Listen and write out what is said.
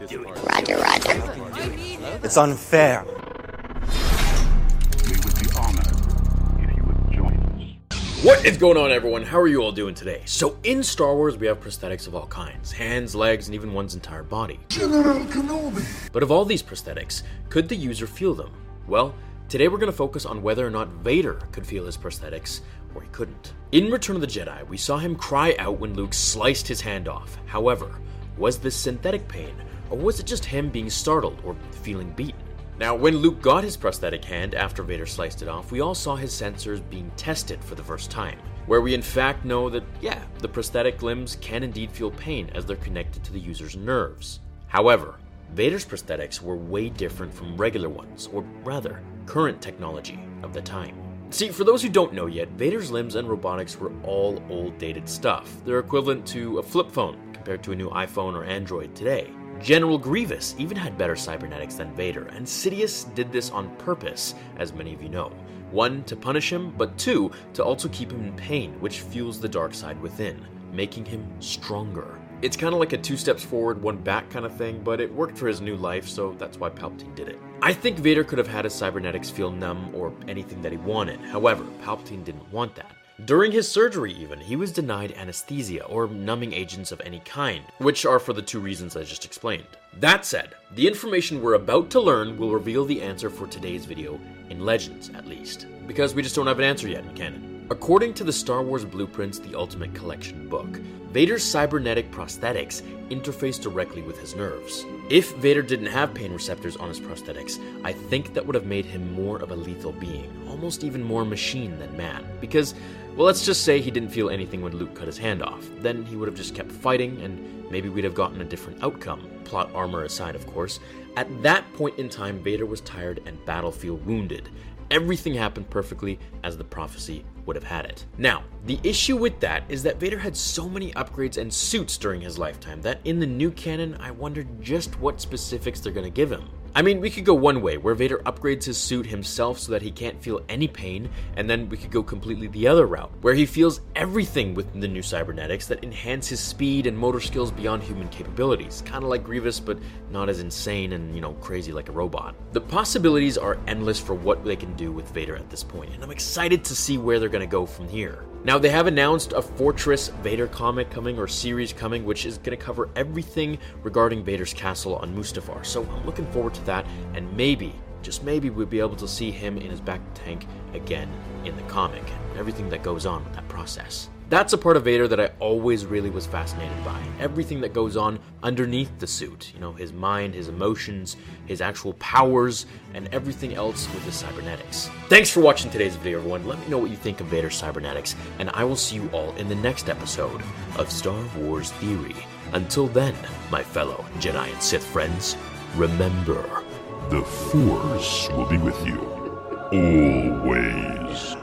Roger, roger. It's unfair. We would be honored if you would join us. What is going on, everyone? How are you all doing today? So, in Star Wars, we have prosthetics of all kinds hands, legs, and even one's entire body. General Kenobi. But of all these prosthetics, could the user feel them? Well, today we're going to focus on whether or not Vader could feel his prosthetics, or he couldn't. In Return of the Jedi, we saw him cry out when Luke sliced his hand off. However, was this synthetic pain, or was it just him being startled or feeling beaten? Now, when Luke got his prosthetic hand after Vader sliced it off, we all saw his sensors being tested for the first time, where we in fact know that, yeah, the prosthetic limbs can indeed feel pain as they're connected to the user's nerves. However, Vader's prosthetics were way different from regular ones, or rather, current technology of the time. See, for those who don't know yet, Vader's limbs and robotics were all old dated stuff. They're equivalent to a flip phone compared to a new iPhone or Android today. General Grievous even had better cybernetics than Vader, and Sidious did this on purpose, as many of you know. One, to punish him, but two, to also keep him in pain, which fuels the dark side within, making him stronger. It's kind of like a two steps forward, one back kind of thing, but it worked for his new life, so that's why Palpatine did it. I think Vader could have had his cybernetics feel numb or anything that he wanted. However, Palpatine didn't want that. During his surgery, even, he was denied anesthesia or numbing agents of any kind, which are for the two reasons I just explained. That said, the information we're about to learn will reveal the answer for today's video, in Legends at least, because we just don't have an answer yet in canon. According to the Star Wars Blueprints The Ultimate Collection book, Vader's cybernetic prosthetics interface directly with his nerves. If Vader didn't have pain receptors on his prosthetics, I think that would have made him more of a lethal being, almost even more machine than man. Because, well, let's just say he didn't feel anything when Luke cut his hand off. Then he would have just kept fighting, and maybe we'd have gotten a different outcome. Plot armor aside, of course. At that point in time, Vader was tired and battlefield wounded. Everything happened perfectly as the prophecy would have had it. Now, the issue with that is that Vader had so many upgrades and suits during his lifetime that in the new canon, I wonder just what specifics they're gonna give him. I mean, we could go one way, where Vader upgrades his suit himself so that he can't feel any pain, and then we could go completely the other route, where he feels everything with the new cybernetics that enhance his speed and motor skills beyond human capabilities. Kind of like Grievous, but not as insane and, you know, crazy like a robot. The possibilities are endless for what they can do with Vader at this point, and I'm excited to see where they're gonna go from here. Now, they have announced a Fortress Vader comic coming or series coming, which is going to cover everything regarding Vader's castle on Mustafar. So I'm looking forward to that, and maybe, just maybe, we'll be able to see him in his bacta tank again in the comic and everything that goes on with that process. That's a part of Vader that I always really was fascinated by. Everything that goes on underneath the suit. You know, his mind, his emotions, his actual powers, and everything else with his cybernetics. Thanks for watching today's video, everyone. Let me know what you think of Vader's cybernetics, and I will see you all in the next episode of Star Wars Theory. Until then, my fellow Jedi and Sith friends, remember The Force will be with you always.